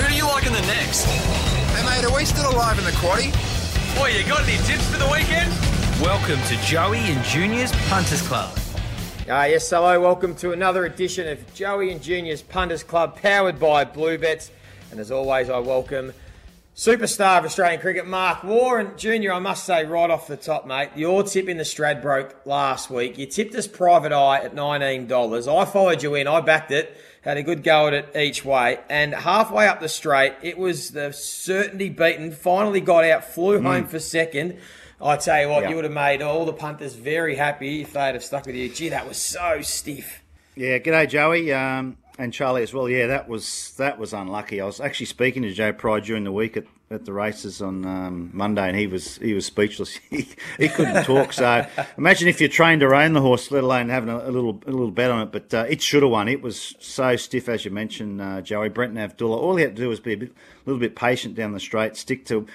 Who do you like in the next? Hey mate, are we still alive in the quaddy? Boy, you got any tips for the weekend? Welcome to Joey and Junior's Punters Club. Ah, yes, hello. Welcome to another edition of Joey and Junior's Punters Club, powered by Bluebets. And as always, I welcome superstar of Australian cricket, Mark Waugh. Junior, I must say, right off the top, mate, your tip in the Stradbroke last week, you tipped us private eye at $19. I followed you in, I backed it, had a good go at it each way. And halfway up the straight, it was the certainty beaten, finally got out, flew home for second. I tell you what, Yeah. you would have made all the punters very happy if they'd have stuck with you. Gee, that was so stiff. Yeah, g'day Joey um, and Charlie as well. Yeah, that was that was unlucky. I was actually speaking to Joe Pride during the week at, at the races on um, Monday, and he was he was speechless. he, he couldn't talk. So imagine if you're trained to own the horse, let alone having a, a little a little bet on it. But uh, it should have won. It was so stiff, as you mentioned, uh, Joey. Brenton Avdulla. All he had to do was be a bit, little bit patient down the straight, stick to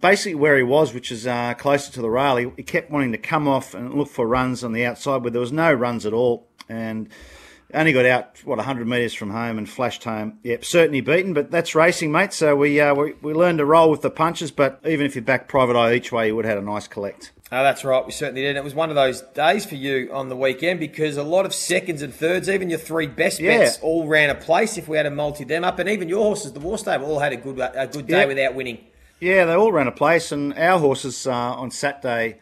basically where he was, which is uh, closer to the rail. He, he kept wanting to come off and look for runs on the outside, but there was no runs at all, and only got out what 100 metres from home and flashed home. Yep, certainly beaten, but that's racing, mate. So we uh, we, we learned to roll with the punches, but even if you back private eye each way, you would have had a nice collect. Oh, that's right. We certainly did. And it was one of those days for you on the weekend because a lot of seconds and thirds, even your three best Yeah. bets, all ran a place if we had a multi them up. And even your horses, the Waugh Stable, all had a good a good day Yeah. without winning. Yeah, they all ran a place, and our horses uh, on Saturday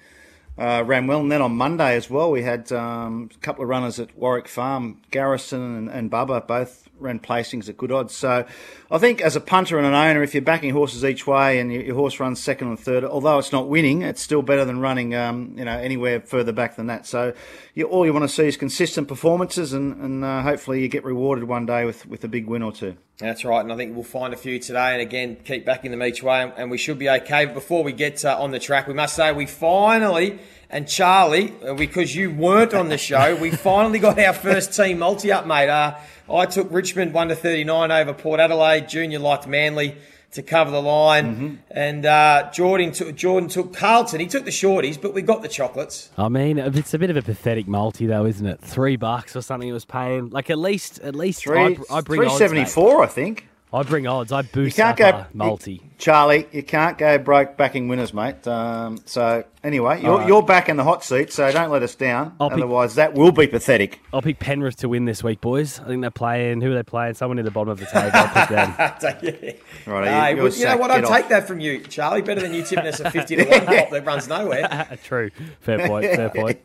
uh, ran well. And then on Monday as well, we had um, a couple of runners at Warwick Farm, Garrison and, and Bubba, both ran placings at good odds. So I think as a punter and an owner, if you're backing horses each way and your, horse runs second and third, although it's not winning, it's still better than running um, you know anywhere further back than that. So you, all you want to see is consistent performances, and, and uh, hopefully you get rewarded one day with, with a big win or two. That's right, and I think we'll find a few today. And again, keep backing them each way, and- and we should be okay. But before we get uh, on the track, we must say we finally, and Charlie, uh, because you weren't on the show, we finally got our first team multi up, mate. Uh, I took Richmond one to thirty nine over Port Adelaide. Junior liked Manly to cover the line, and uh, Jordan took Jordan took Carlton. He took the shorties, but we got the chocolates. I mean, it's a bit of a pathetic multi, though, isn't it? Three bucks or something. It was paying like at least, at least Three, I, I bring three odds, seventy mate. four, I think. I bring odds. I boost You boost can't up go a multi. Charlie. You can't go broke backing winners, mate. Um, so anyway, you're, right. you're back in the hot seat, so don't let us down. I'll pick- Otherwise, that will be pathetic. I'll pick Penrith to win this week, boys. I think they're playing. Who are they playing? Someone in the bottom of the table. I'll pick them. yeah. Right, Hey, you- well, you're you know what? I'd take that from you, Charlie. Better than you tipping us a fifty to one pop that runs nowhere. True. Fair point. Fair point.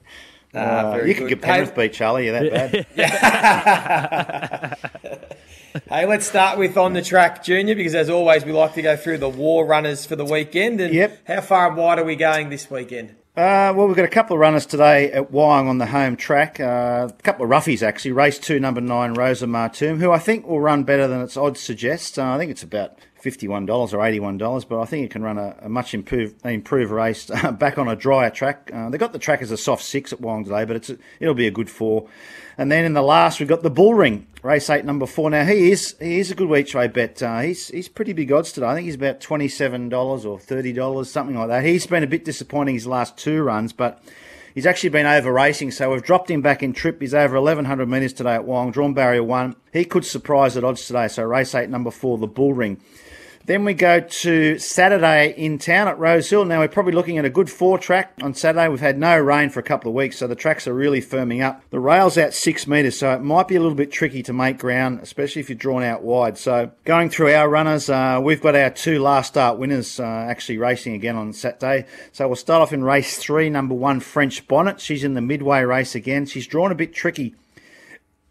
Uh, you can good. get Penrith Hey, beat, Charlie. You're that bad. Hey, let's start with on the track, Junior, because as always, we like to go through the Waugh runners for the weekend. And Yep. how far and wide are we going this weekend? Uh, well, we've got a couple of runners today at Wyong on the home track. Uh, a couple of roughies, actually. Race two, number nine, Rosa Martoum, who I think will run better than its odds suggest. Uh, I think it's about $51 or $81, but I think it can run a, a much improved, improved race uh, back on a drier track. Uh, they got the track as a soft six at Wyong today, but it's it'll be a good four. And then in the last, we've got the Bull Ring, race eight, number four. Now, he is he is a good each way bet. Uh, he's he's pretty big odds today. I think he's about $27 or $30, something like that. He's been a bit disappointing his last two runs, but He's actually been over racing, so we've dropped him back in trip. He's over 1100 metres today at Wyong, drawn barrier one. He could surprise at odds today, so race eight, number four, the Bull Ring. Then we go to Saturday in town at Rosehill. Now we're probably looking at a good four track on Saturday. We've had no rain for a couple of weeks, so the tracks are really firming up. The rail's out six metres, so it might be a little bit tricky to make ground, especially if you're drawn out wide. So going through our runners, uh, we've got our two last start winners uh, actually racing again on Saturday. So we'll start off in race three, number one, French Bonnet. She's in the midway race again. She's drawn a bit tricky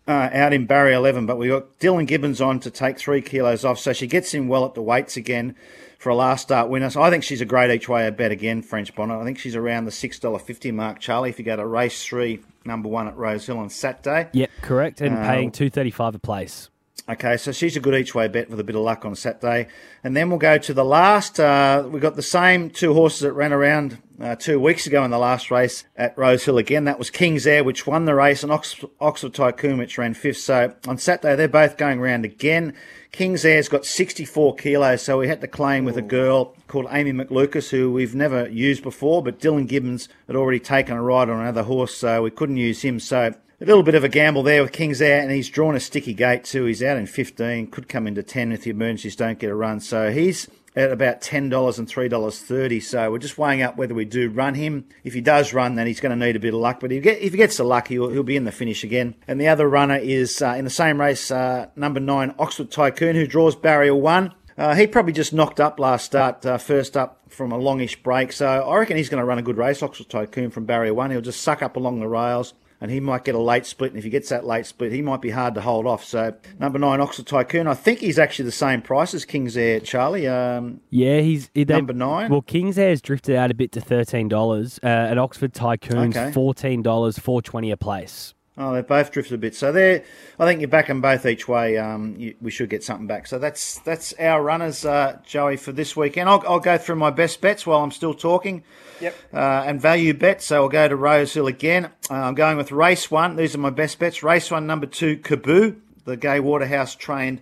uh, out in barrier 11, but we got Dylan Gibbons on to take three kilos off, so she gets in well at the weights again for a last start winner. So I think she's a great each way bet again, French Bonnet. I think she's around the $6.50 mark, Charlie, if you go to race three, number one at Rosehill on Saturday. Yep, correct. And Uh, paying two thirty five a place. Okay, so she's a good each way bet with a bit of luck on Saturday. And then we'll go to the last. Uh, we've got the same two horses that ran around uh, two weeks ago in the last race at Rosehill again. That was King's Air, which won the race, and Ox- Oxford Tycoon, which ran fifth. So on Saturday, they're both going around again. King's Air's got 64 kilos, so we had to claim with a girl called Amy McLucas, who we've never used before, but Dylan Gibbons had already taken a ride on another horse, so we couldn't use him. So A little bit of a gamble there with King's out, and he's drawn a sticky gate too. He's out in 15, could come into 10 if the emergencies don't get a run. So he's at about $10 and $3.30. So we're just weighing up whether we do run him. If he does run, then he's going to need a bit of luck. But if he, gets the luck, he'll, he'll be in the finish again. And the other runner is uh, in the same race, uh, number nine, Oxford Tycoon, who draws barrier one. Uh, he probably just knocked up last start, uh, first up from a longish break. So I reckon he's going to run a good race, Oxford Tycoon from barrier one. He'll just suck up along the rails and he might get a late split. And if he gets that late split, he might be hard to hold off. So number nine, Oxford Tycoon. I think he's actually the same price as King's Air, Charlie. Um, Yeah, he's he- they- Number nine? Well, King's Air's drifted out a bit to thirteen dollars, uh, and Oxford Tycoon's Okay. fourteen dollars, four twenty a place. Oh, they both drifted a bit. So there, I think you back them both each way. Um, you, we should get something back. So that's that's our runners, uh, Joey, for this weekend. I'll, I'll go through my best bets while I'm still talking. Yep. Uh, and value bets. So I'll go to Rosehill again. Uh, I'm going with race one. These are my best bets. Race one, number two, Kaboo, the Gai Waterhouse trained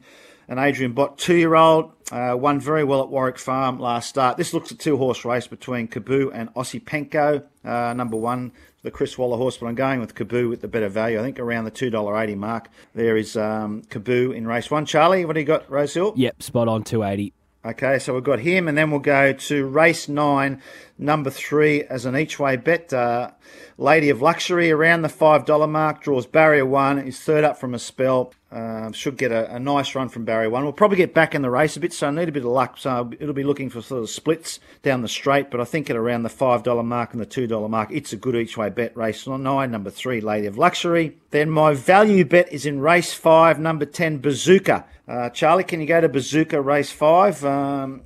an Adrian Bott two year old. Uh, won very well at Warwick Farm last start. This looks a two horse race between Kaboo and Ossipenko, Uh, number one, the Chris Waller horse, but I'm going with Kaboo with the better value. I think around the $2.80 mark. There is um, Kaboo in race one. Charlie, what do you got, Rosehill? Yep, spot on two eighty. Okay, so we've got him, and then we'll go to race nine, number three, as an each way bet. Uh, Lady of Luxury around the $5 mark, draws barrier one, is third up from a spell. Uh, should get a, a nice run from barrier one. We'll probably get back in the race a bit, so I need a bit of luck. So it'll be looking for sort of splits down the straight, but I think at around the $5 mark and the $2 mark, it's a good each way bet. Race nine, number three, Lady of Luxury. Then my value bet is in race five, number 10, Bazooka. Uh, Charlie, can you go to Bazooka race five? Um,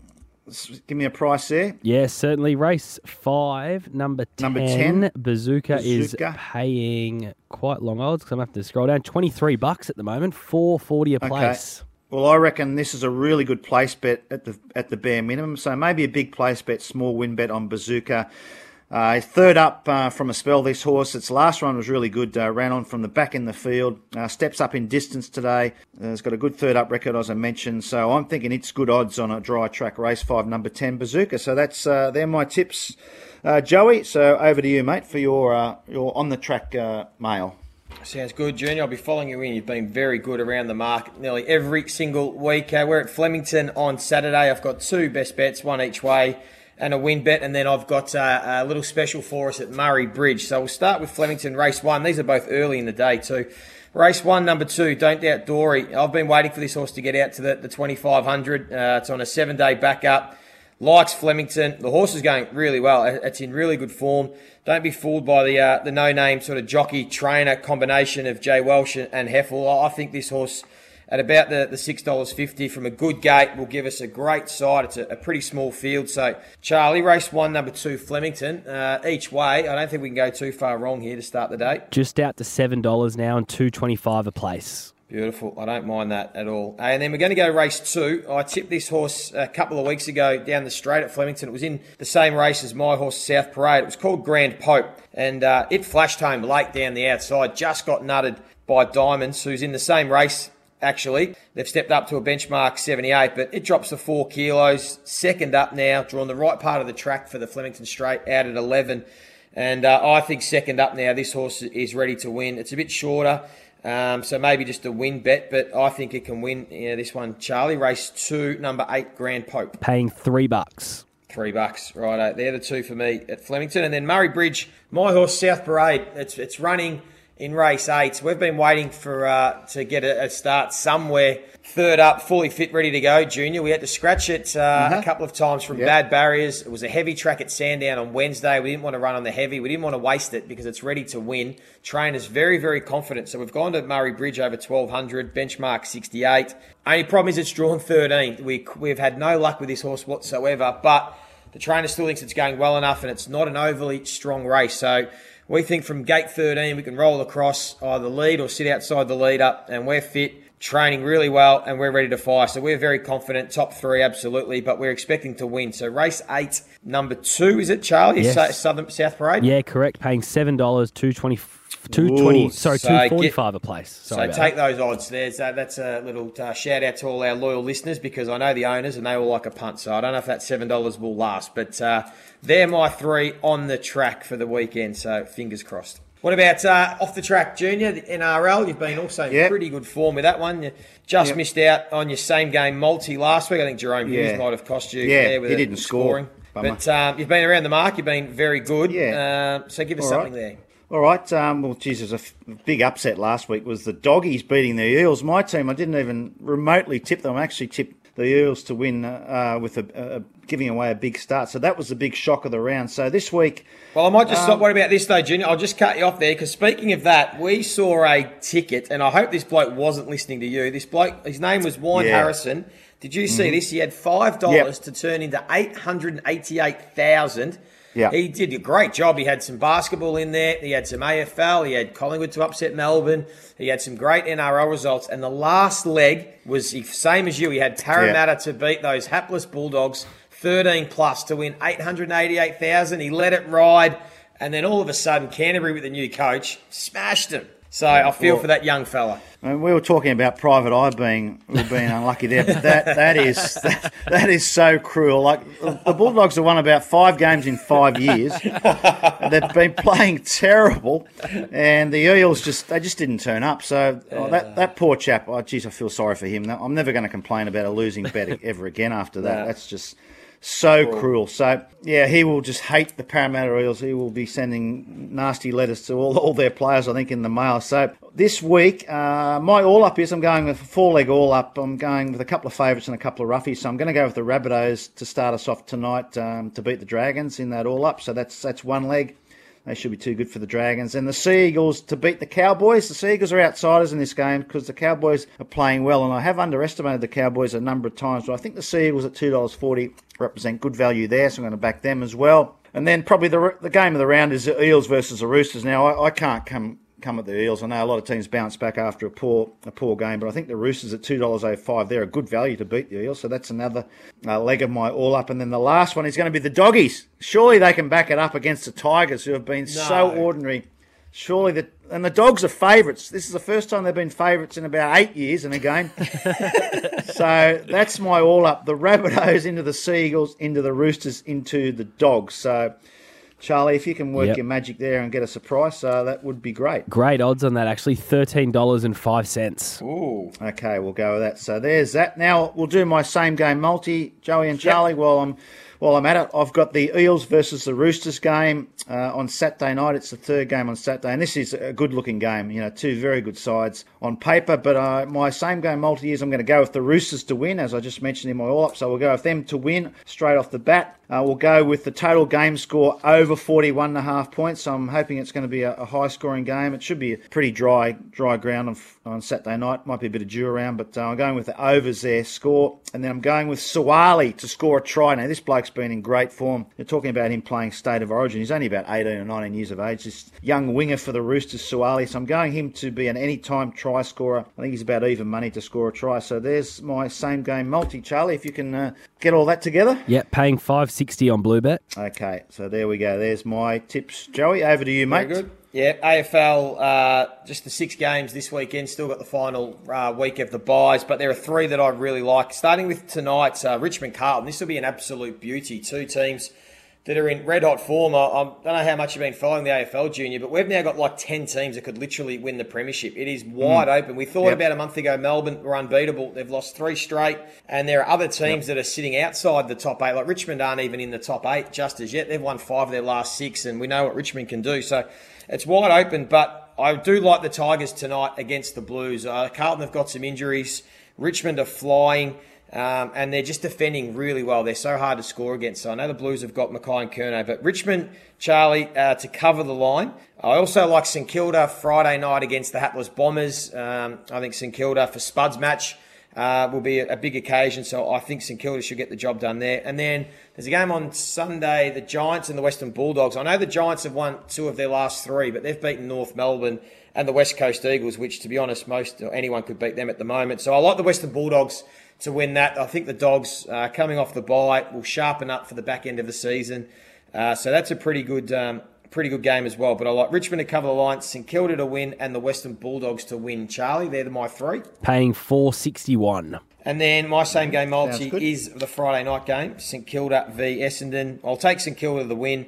give me a price there. Yes, certainly. Race five, number 10. Number 10, Bazooka, is paying quite long odds because I'm going to have to scroll down. 23 bucks at the moment, 440 a place. Well, I reckon this is a really good place bet at the at the bare minimum. So maybe a big place bet, small win bet on Bazooka. Uh, third up uh, from a spell. This horse, its last run was really good. Uh, ran on from the back in the field. Uh, steps up in distance today. Uh, it's got a good third up record, as I mentioned. So I'm thinking it's good odds on a dry track race five, number ten Bazooka. So that's uh, they're my tips, Joey. So over to you, mate, for your your on the track mail. Sounds good, Junior. I'll be following you in. You've been very good around the market nearly every single week. We're at Flemington on Saturday. I've got two best bets, one each way, and a win bet. And then I've got uh, a little special for us at Murray Bridge. So we'll start with Flemington race one. These are both early in the day, too. Race one, number two, Don't Doubt Dory. I've been waiting for this horse to get out to the, the 2500. Uh, it's on a seven day backup likes Flemington. The horse is going really well. It's in really good form. Don't be fooled by the uh, the no name sort of jockey trainer combination of Jay Welsh and Heffel. I think this horse at about the, the six dollars fifty from a good gate will give us a great side. It's a, a pretty small field. So Charlie, race one, number two, Flemington. Uh, each way, I don't think we can go too far wrong here to start the day. Just out to $7 now and 225 a place. Beautiful. I don't mind that at all. And then we're going to go to race two. I tipped this horse a couple of weeks ago down the straight at Flemington. It was in the same race as my horse, South Parade. It was called Grand Pope. And uh, it flashed home late down the outside, just got nutted by Diamonds, who's in the same race, actually. They've stepped up to a benchmark 78, but it drops to four kilos. Second up now, drawn the right part of the track for the Flemington straight out at 11. And uh, I think second up now, this horse is ready to win. It's a bit shorter. Um, so maybe just a win bet, but I think it can win yeah, this one. Charlie, race two, number eight, Grand Pope. Paying three bucks. Three bucks, right? They're the two for me at Flemington, and then Murray Bridge, my horse South Parade. It's it's running in race eight. So We've been waiting for uh, to get a, a start somewhere. Third up, fully fit, ready to go. Junior, we had to scratch it uh, a couple of times from bad barriers. It was a heavy track at Sandown on Wednesday. We didn't want to run on the heavy. We didn't want to waste it because it's ready to win. Trainer's very very confident. So we've gone to Murray Bridge over twelve hundred, benchmark sixty eight. Only problem is it's drawn thirteen. We we've had no luck with this horse whatsoever, but the trainer still thinks it's going well enough and it's not an overly strong race. So we think from gate 13 we can roll across either lead or sit outside the lead up and we're fit, training really well and we're ready to fire. So we're very confident, top three absolutely, but we're expecting to win. So race eight, number two, is it Charlie? Yes. Southern South Parade? Yeah, correct. Paying $7, 220 220 Ooh, sorry, so get- 245 a place. Sorry So take that. those odds. There's that's a little uh, shout out to all our loyal listeners because I know the owners and they all like a punt. So I don't know if that seven dollars will last, but uh, they're my three on the track for the weekend. So fingers crossed. What about uh, off the track, Junior, the NRL? You've been also in Yep. pretty good form with that one. You just Yep. missed out on your same game multi last week. I think Jahrome Hughes Yeah. might have cost you Yeah, there with he didn't score. scoring. Bummer. But um, you've been around the mark. You've been very good. Yeah. Uh, so give us All something right. there. All right. Um, well, geez, there's a f- big upset last week. Was the doggies beating the Eels? My team, I didn't even remotely tip them. I actually tipped the Eels to win uh, with a, a, giving away a big start. So that was the big shock of the round. So this week, Well, I might just Um, stop. What about this though, Junior? I'll just cut you off there because speaking of that, we saw a ticket, and I hope this bloke wasn't listening to you. This bloke, his name was Warren Yeah. Mm-hmm. Harrison. Did you see this? He had five dollars Yep. to turn into eight hundred eighty-eight thousand. Yeah. he did a great job. He had some basketball in there. He had some AFL. He had Collingwood to upset Melbourne. He had some great NRL results. And the last leg was the same as you. He had Parramatta to beat those hapless Bulldogs, thirteen plus to win eight hundred eighty-eight thousand. He let it ride. And then all of a sudden, Canterbury with the new coach smashed him. So I feel for that young fella. I mean, we were talking about private eye being being unlucky there, but that that is that, that is so cruel. Like the Bulldogs have won about five games in five years. They've been playing terrible, and the Eels just they just didn't turn up. So oh, that that poor chap. Oh, geez, I feel sorry for him. I'm never going to complain about a losing bet ever again after that. That's just so cruel. So yeah, he will just hate the Parramatta Eels. He will be sending nasty letters to all, all their players, I think, in the mail. So this week, uh, my all up is I'm going with a four leg all up. I'm going with a couple of favourites and a couple of roughies. So I'm going to go with the Rabbitohs to start us off tonight um, to beat the Dragons in that all up. So that's that's one leg. They should be too good for the Dragons. And the Sea Eagles to beat the Cowboys. The Sea Eagles are outsiders in this game because the Cowboys are playing well. And I have underestimated the Cowboys a number of times, but I think the Sea Eagles at $2.40 represent good value there. So I'm going to back them as well. And then probably the, the game of the round is the Eels versus the Roosters. Now, I, I can't come come at the Eels. I know a lot of teams bounce back after a poor a poor game, but I think the Roosters at two dollars oh five. They're a good value to beat the Eels, so that's another uh, leg of my all up. And then the last one is going to be the Doggies. Surely they can back it up against the Tigers, who have been so ordinary. Surely the and the Dogs are favourites. This is the first time they've been favourites in about eight years in a game. so that's my all up. The Rabbitohs into the Sea Eagles, into the Roosters, into the Dogs. So. Charlie, if you can work Yep. your magic there and get us a price, uh, that would be great. Great odds on that, actually. $13.05. Ooh. Okay, we'll go with that. So there's that. Now we'll do my same game multi, Joey and Charlie. While I'm while I'm at it, I've got the Eels versus the Roosters game uh, on Saturday night. It's the third game on Saturday, and this is a good looking game. You know, two very good sides on paper. But uh, my same game multi is I'm going to go with the Roosters to win, as I just mentioned in my all up. So we'll go with them to win straight off the bat. Uh, we'll go with the total game score over 41 and a half points. So I'm hoping it's going to be a, a high scoring game. It should be a pretty dry dry ground on, on Saturday night. Might be a bit of dew around, but uh, I'm going with the overs there score. And then I'm going with Suaalii to score a try. Now, this bloke's been in great form. You're talking about him playing state of origin. He's only about 18 or 19 years of age. This young winger for the Roosters, Suaalii. So I'm going him to be an anytime try scorer. I think he's about even money to score a try. So there's my same game multi, Charlie. If you can uh, get all that together. Yep, paying 560 on Bluebet. Okay, so there we go. There's my tips. Joey, over to you, mate. Very good. Yeah, AFL, uh, just the six games this weekend. Still got the final uh, week of the buys, but there are three that I really like. Starting with tonight's uh, Richmond Carlton. This will be an absolute beauty. Two teams that are in red hot form. I, I don't know how much you've been following the AFL junior, but we've now got like 10 teams that could literally win the Premiership. It is wide open. We thought Yep. about a month ago Melbourne were unbeatable. They've lost three straight, and there are other teams that are sitting outside the top eight. Like Richmond aren't even in the top eight just as yet. They've won five of their last six, and we know what Richmond can do. So it's wide open, but I do like the Tigers tonight against the Blues. Uh, Carlton have got some injuries. Richmond are flying. Um, and they're just defending really well. They're so hard to score against. So I know the Blues have got McKay and Curnow, but Richmond, Charlie, uh, to cover the line. I also like St Kilda Friday night against the Hatless Bombers. Um, I think St Kilda for Spuds match uh, will be a, a big occasion. So I think St Kilda should get the job done there. And then there's a game on Sunday, the Giants and the Western Bulldogs. I know the Giants have won two of their last three, but they've beaten North Melbourne and the West Coast Eagles, which, to be honest, most or anyone could beat them at the moment. So I like the Western Bulldogs to win that. I think the Dogs, uh, coming off the bye, will sharpen up for the back end of the season. Uh, so that's a pretty good, um, pretty good game as well. But I like Richmond to cover the line, St Kilda to win, and the Western Bulldogs to win. Charlie, they're my three. Paying 461. And then my same game multi is the Friday night game, St Kilda v Essendon. I'll take St Kilda to the win.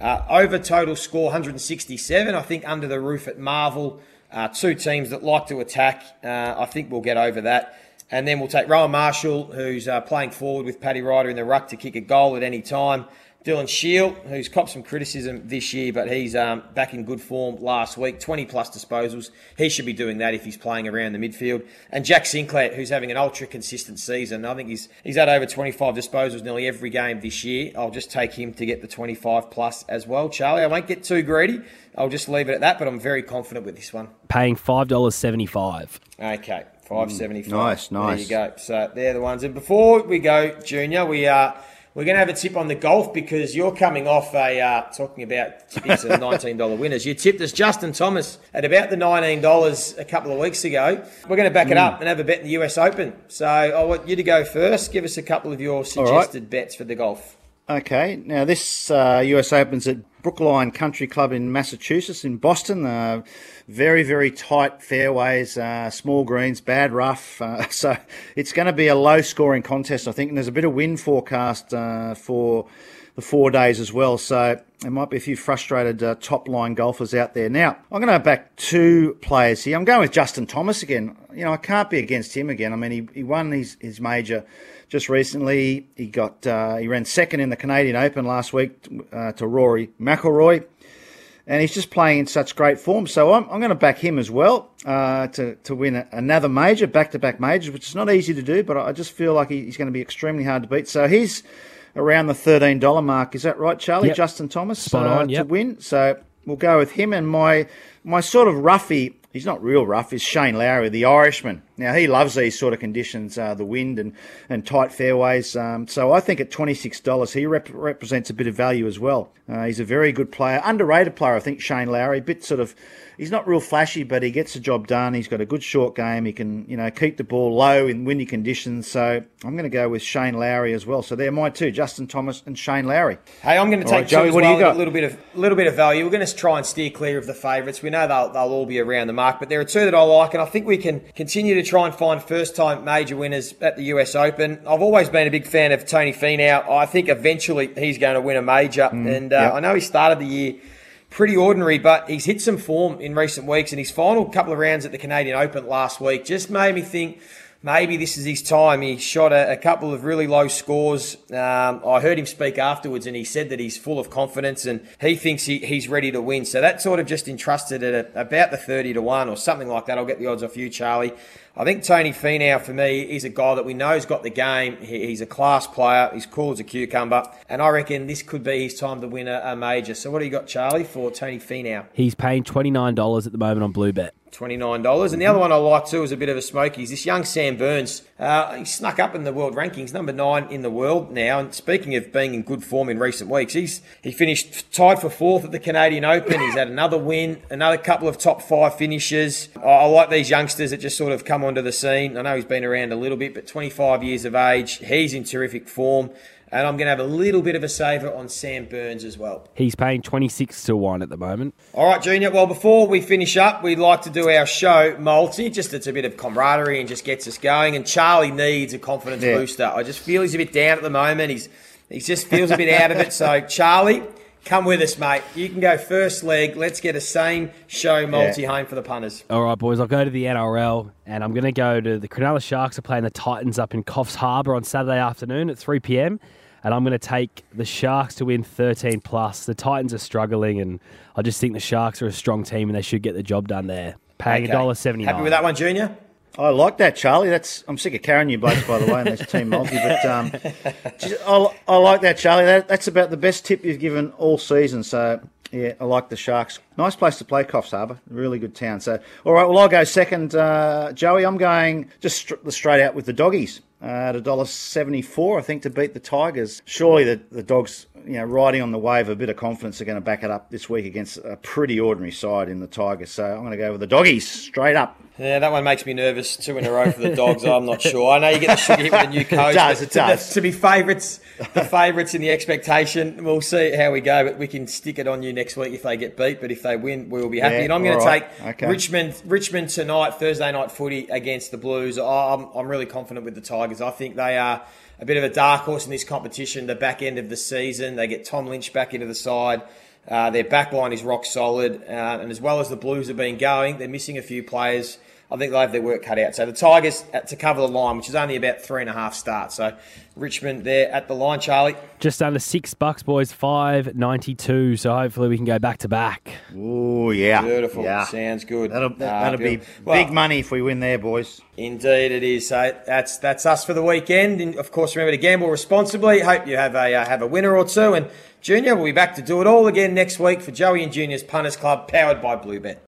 Uh, over total score 167. I think under the roof at Marvel, uh, two teams that like to attack. Uh, I think we'll get over that. And then we'll take Rowan Marshall, who's uh, playing forward with Paddy Ryder in the ruck to kick a goal at any time. Dylan Shiel, who's copped some criticism this year, but he's um, back in good form last week, 20 plus disposals. He should be doing that if he's playing around the midfield. And Jack Sinclair, who's having an ultra consistent season. I think he's he's had over 25 disposals nearly every game this year. I'll just take him to get the 25 plus as well. Charlie, I won't get too greedy. I'll just leave it at that, but I'm very confident with this one. Paying $5.75. Okay, 575. nice, nice. There you go. So they're the ones. And before we go, Junior, we are. We're going to have a tip on the golf because you're coming off a uh, talking about nineteen dollar winners. You tipped us Justin Thomas at about the nineteen dollars a couple of weeks ago. We're going to back it up and have a bet in the US Open. So I want you to go first. Give us a couple of your suggested bets for the golf. Okay, now this uh, US Opens at Brookline Country Club in Massachusetts, in Boston. Uh, very, very tight fairways, uh, small greens, bad rough. Uh, so it's going to be a low scoring contest, I think. And there's a bit of wind forecast uh, for the four days as well. So there might be a few frustrated uh, top line golfers out there. Now, I'm going to back two players here. I'm going with Justin Thomas again. You know, I can't be against him again. I mean, he, he won his, his major just recently. He got uh, he ran second in the Canadian Open last week uh, to Rory McIlroy, and he's just playing in such great form. So I'm, I'm going to back him as well uh, to to win another major, back to back majors, which is not easy to do, but I just feel like he, he's going to be extremely hard to beat. So he's around the thirteen dollar mark. Is that right, Charlie? Yep. Justin Thomas Spot uh, on, yep. to win. So we'll go with him and my my sort of roughie. He's not real rough. Is Shane Lowry, the Irishman. Now he loves these sort of conditions, uh, the wind and, and tight fairways. Um, so I think at twenty six dollars, he rep- represents a bit of value as well. Uh, he's a very good player, underrated player. I think Shane Lowry, a bit sort of. He's not real flashy, but he gets the job done. He's got a good short game. He can, you know, keep the ball low in windy conditions. So I'm going to go with Shane Lowry as well. So they're my two: Justin Thomas and Shane Lowry. Hey, I'm going to take right, Joey, two as what do you well, got? A little bit of little bit of value. We're going to try and steer clear of the favourites. We know they'll, they'll all be around the mark, but there are two that I like, and I think we can continue to try and find first time major winners at the US Open. I've always been a big fan of Tony Finau. I think eventually he's going to win a major, and uh, yep. I know he started the year pretty ordinary, but he's hit some form in recent weeks, and his final couple of rounds at the Canadian Open last week just made me think maybe this is his time. He shot a, a couple of really low scores. Um, I heard him speak afterwards, and he said that he's full of confidence and he thinks he, he's ready to win. So that sort of just entrusted at a, about the 30 to 1 or something like that. I'll get the odds off you, Charlie. I think Tony Finau, for me, is a guy that we know's got the game. He, he's a class player. He's cool as a cucumber. And I reckon this could be his time to win a, a major. So what do you got, Charlie, for Tony Finau? He's paying $29 at the moment on Blue Bet. $29. And the other one I like too is a bit of a smoky. Is this young Sam Burns. Uh, he snuck up in the world rankings, number nine in the world now. And speaking of being in good form in recent weeks, he's he finished tied for fourth at the Canadian Open. He's had another win, another couple of top five finishes. I, I like these youngsters that just sort of come onto the scene. I know he's been around a little bit, but 25 years of age, he's in terrific form. And I'm going to have a little bit of a saver on Sam Burns as well. He's paying 26 to 1 at the moment. All right, Junior. Well, before we finish up, we'd like to do our show multi. Just it's a bit of camaraderie and just gets us going. And Charlie needs a confidence Yeah. booster. I just feel he's a bit down at the moment. He's he just feels a bit out of it. So Charlie, come with us, mate. You can go first leg. Let's get a same show multi home for the punters. All right, boys, I'll go to the NRL and I'm going to go to the Cronulla Sharks are playing the Titans up in Coffs Harbour on Saturday afternoon at 3 p.m. And I'm going to take the Sharks to win 13 plus. The Titans are struggling, and I just think the Sharks are a strong team and they should get the job done there. Paying Okay. a dollar seventy. Happy with that one, Junior? I like that, Charlie. That's I'm sick of carrying you blokes, by the way, in this team multi. But um, just- I, I like that, Charlie. That, that's about the best tip you've given all season. So yeah, I like the Sharks. Nice place to play, Coffs Harbour. Really good town. So all right, well I'll go second, uh, Joey. I'm going just str- straight out with the doggies. At a dollar seventy-four, I think, to beat the Tigers. Surely the, the dogs, you know, riding on the wave, of a bit of confidence, are going to back it up this week against a pretty ordinary side in the Tigers. So I'm going to go with the doggies straight up. Yeah, that one makes me nervous. Two in a row for the dogs. I'm not sure. I know you get the sugar hit with the new coach. It does, it does. To, to be favourites, the favourites in the expectation. We'll see how we go, but we can stick it on you next week if they get beat. But if they win, we will be happy. Yeah, and I'm going to take Okay. Richmond, Richmond tonight, Thursday night footy against the Blues. I'm, I'm really confident with the Tigers. I think they are a bit of a dark horse in this competition. The back end of the season, they get Tom Lynch back into the side. Uh, their back line is rock solid, uh, and as well as the Blues have been going, they're missing a few players. I think they'll have their work cut out. So the Tigers uh, to cover the line, which is only about three and a half starts. So Richmond there at the line, Charlie. Just under six bucks, boys. Five ninety two. So hopefully we can go back to back. Oh yeah, Beautiful. Yeah, Sounds good. that'll Uh, that'll be beautiful. Well, big money if we win there, boys. Indeed, it is. So that's that's us for the weekend. And of course, remember to gamble responsibly. Hope you have a uh, have a winner or two. And Junior, we'll be back to do it all again next week for Joey and Junior's Punters Club, powered by Bluebet.